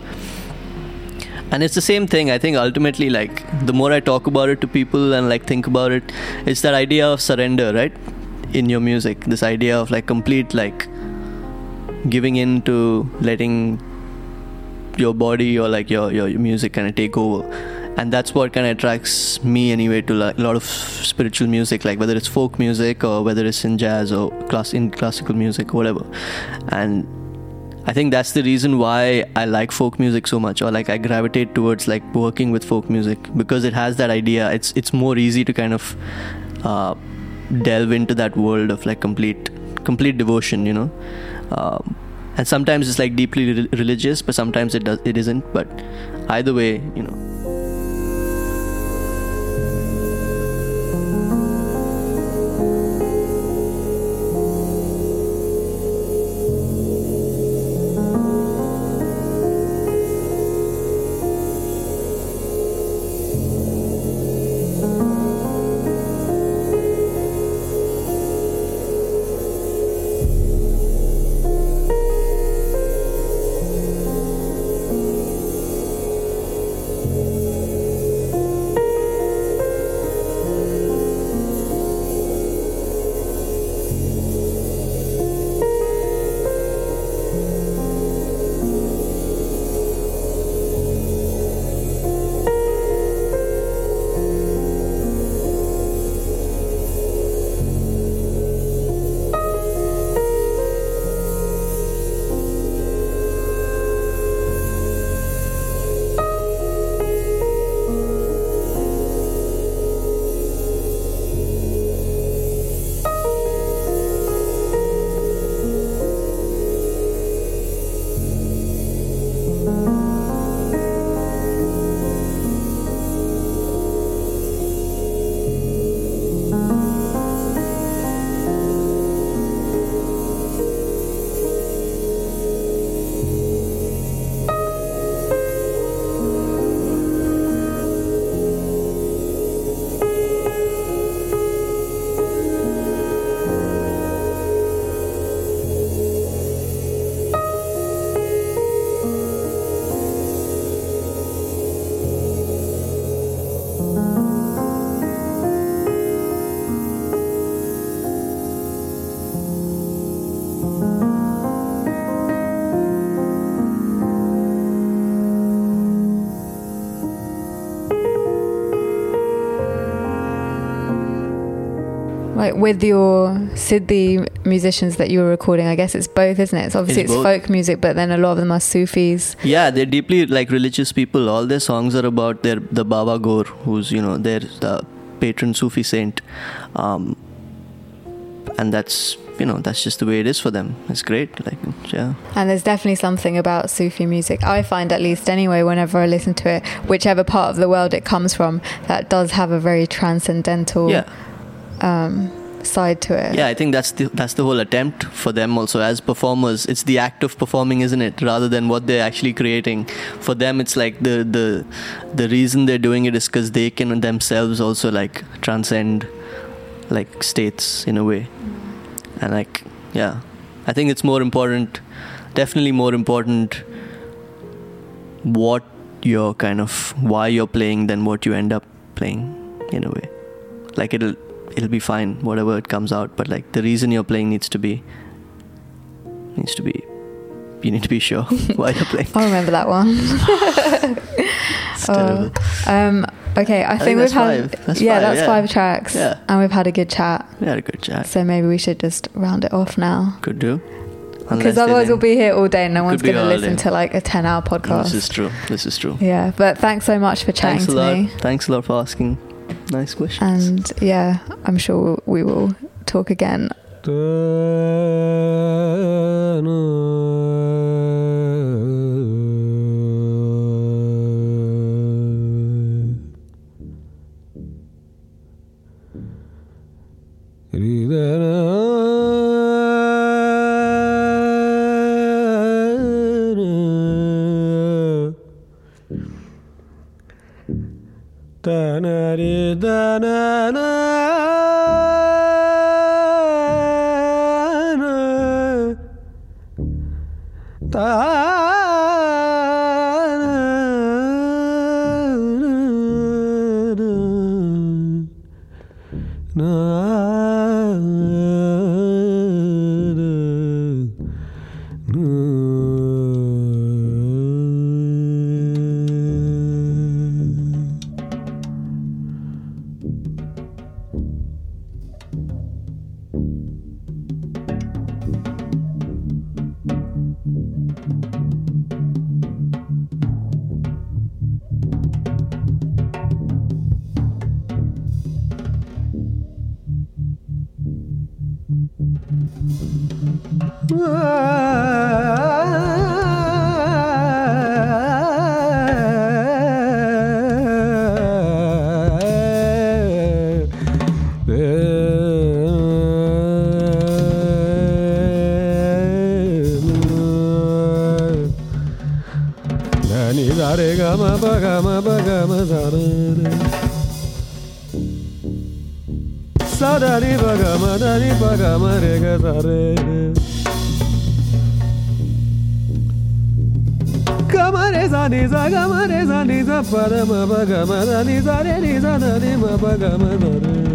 And it's the same thing. I think ultimately, like the more I talk about it to people and like think about it, it's that idea of surrender, right? In your music, this idea of like complete like giving in to letting your body or like your your, your music kind of take over and that's what kind of attracts me anyway to like a lot of spiritual music like whether it's folk music or whether it's in jazz or class in classical music whatever and I think that's the reason why I like folk music so much, or like I gravitate towards like working with folk music because it has that idea. It's it's more easy to kind of uh, delve into that world of like complete complete devotion, you know. Um, and sometimes it's like deeply re- religious, but sometimes it does it isn't. But either way, you know. Like with your Siddi musicians that you were recording, I guess it's both, isn't it? It's obviously It's it's, folk music, but then a lot of them are Sufis. Yeah, they're deeply like religious people. All their songs are about their the Baba Gaur, who's you know their the patron Sufi saint, um, and that's you know that's just the way it is for them. It's great. Like yeah, And there's definitely something about Sufi music, I find at least anyway, whenever I listen to it, whichever part of the world it comes from, that does have a very transcendental yeah, um, side to it. yeah. I think that's the that's the whole attempt for them also as performers. It's the act of performing, isn't it? Rather than what they're actually creating. For them, it's like the the the reason they're doing it is because they can themselves also like transcend like states in a way. and like yeah i think it's more important definitely more important what you're kind of why you're playing than what you end up playing in a way like it'll it'll be fine whatever it comes out but like the reason you're playing needs to be needs to be you need to be sure why you're playing I remember that one. it's terrible Um, okay, I, think, think we've had. That's yeah, five, that's yeah. five tracks, Yeah. and we've had a good chat. we had a good chat So maybe we should just round it off now, could do because otherwise we'll be here all day, and no one's going to listen day. to like a ten-hour podcast. this is true this is true yeah, but thanks so much for chatting thanks a to lot me, thanks a lot for asking nice questions and yeah, I'm sure we will talk again. Sadari rega sare Kamare zani za kamare zani za parama bagama dani zare ni za ma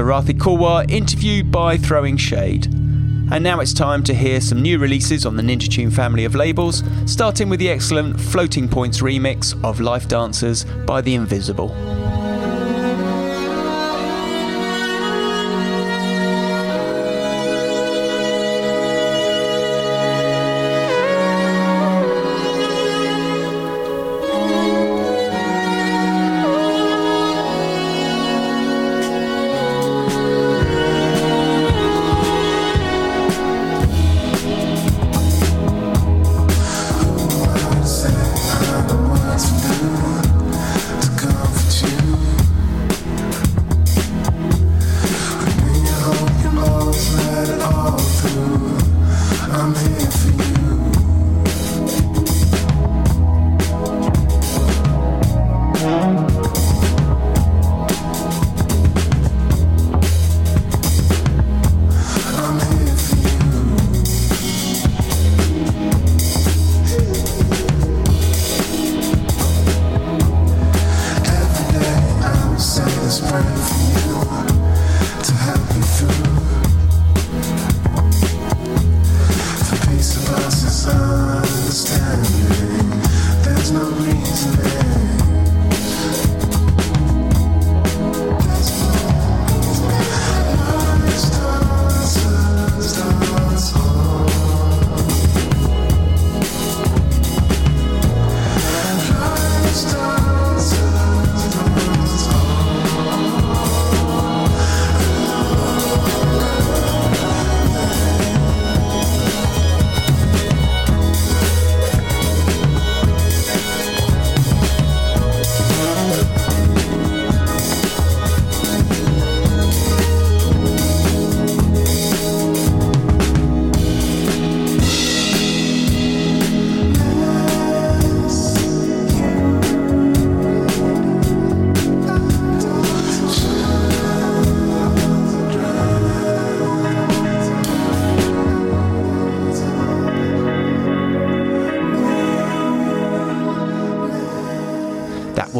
Sarathy Korwar interviewed by Throwing Shade. And now it's time to hear some new releases on the Ninja Tune family of labels, starting with the excellent Floating Points remix of Life Dancers by The Invisible.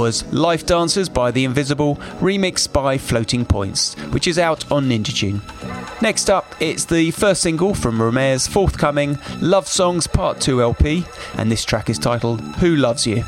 Was Life Dancers by The Invisible, remixed by Floating Points, which is out on Ninja Tune. Next up, it's the first single from Romare's forthcoming Love Songs Part 2 LP, and this track is titled Who Loves You?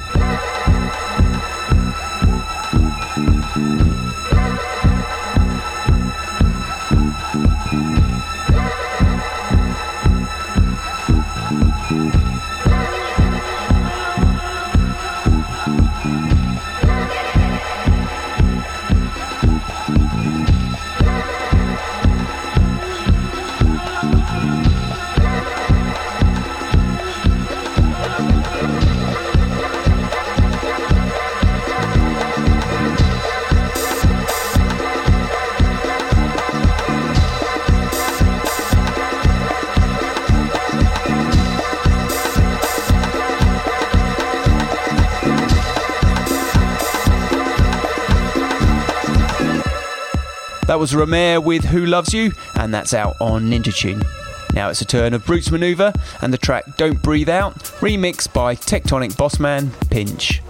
Was Romare with Who Loves You, and that's out on Ninja Tune. Now it's a turn of Roots Manuva and the track Don't Breathe Out, remixed by Tectonic Bossman Pinch.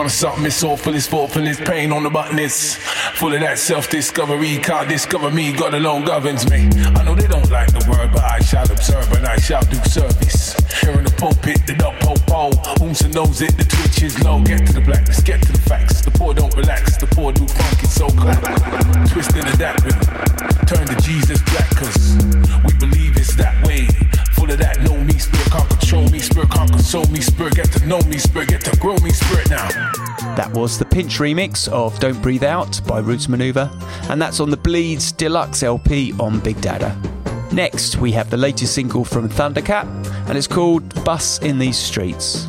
On something, it's awful, it's thoughtful, it's pain on the button, it's full of that self-discovery, can't discover me, God alone governs me. I know they don't like the word, but I shall observe and I shall do service. Here in the pulpit, the dog po po, whomso knows it, the twitch is low, get to the blackness, get to the facts, the poor don't relax, the poor do funk, it's so clap, twisting and adapting, turn to Jesus black, cause we believe it's that way, full of that, no me, spirit can't control me, spirit can't soul me spirit, get to know me spirit, get to grow me spirit now. That was the Pinch remix of Don't Breathe Out by Roots Manuva, and that's on the Bleeds Deluxe LP on Big Dada. Next, we have the latest single from Thundercat, and it's called Bus in These Streets.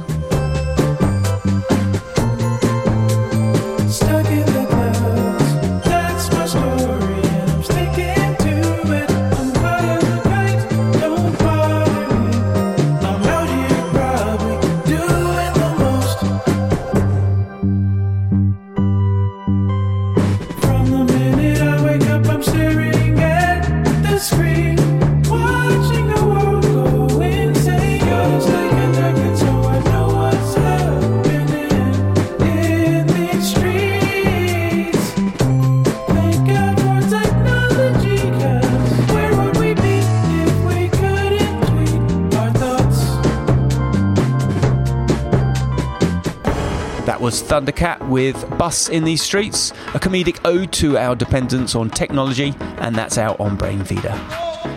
Thundercat with Bus in These Streets, a comedic ode to our dependence on technology, and that's out on Brainfeeder.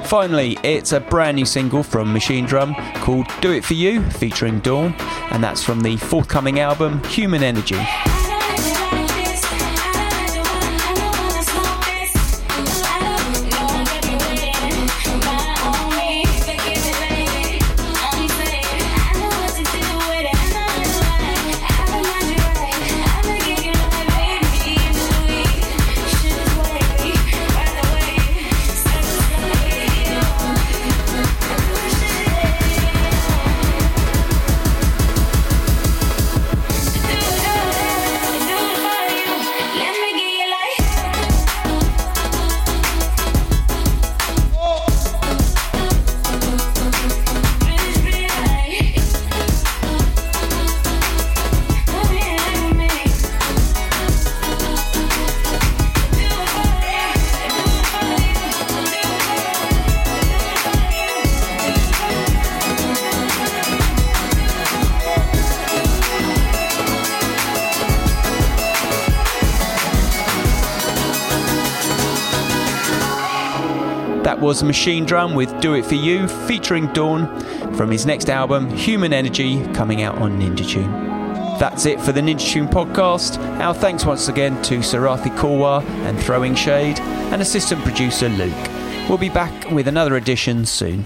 Finally, it's a brand new single from Machinedrum called Do It For You, featuring Dawn, and that's from the forthcoming album Human Energy. Was Machinedrum with Do It For You, featuring Dawn from his next album, Human Energy, coming out on Ninja Tune. That's it for the Ninja Tune podcast. Our thanks once again to Sarathy Korwar and Throwing Shade and assistant producer Luke. We'll be back with another edition soon.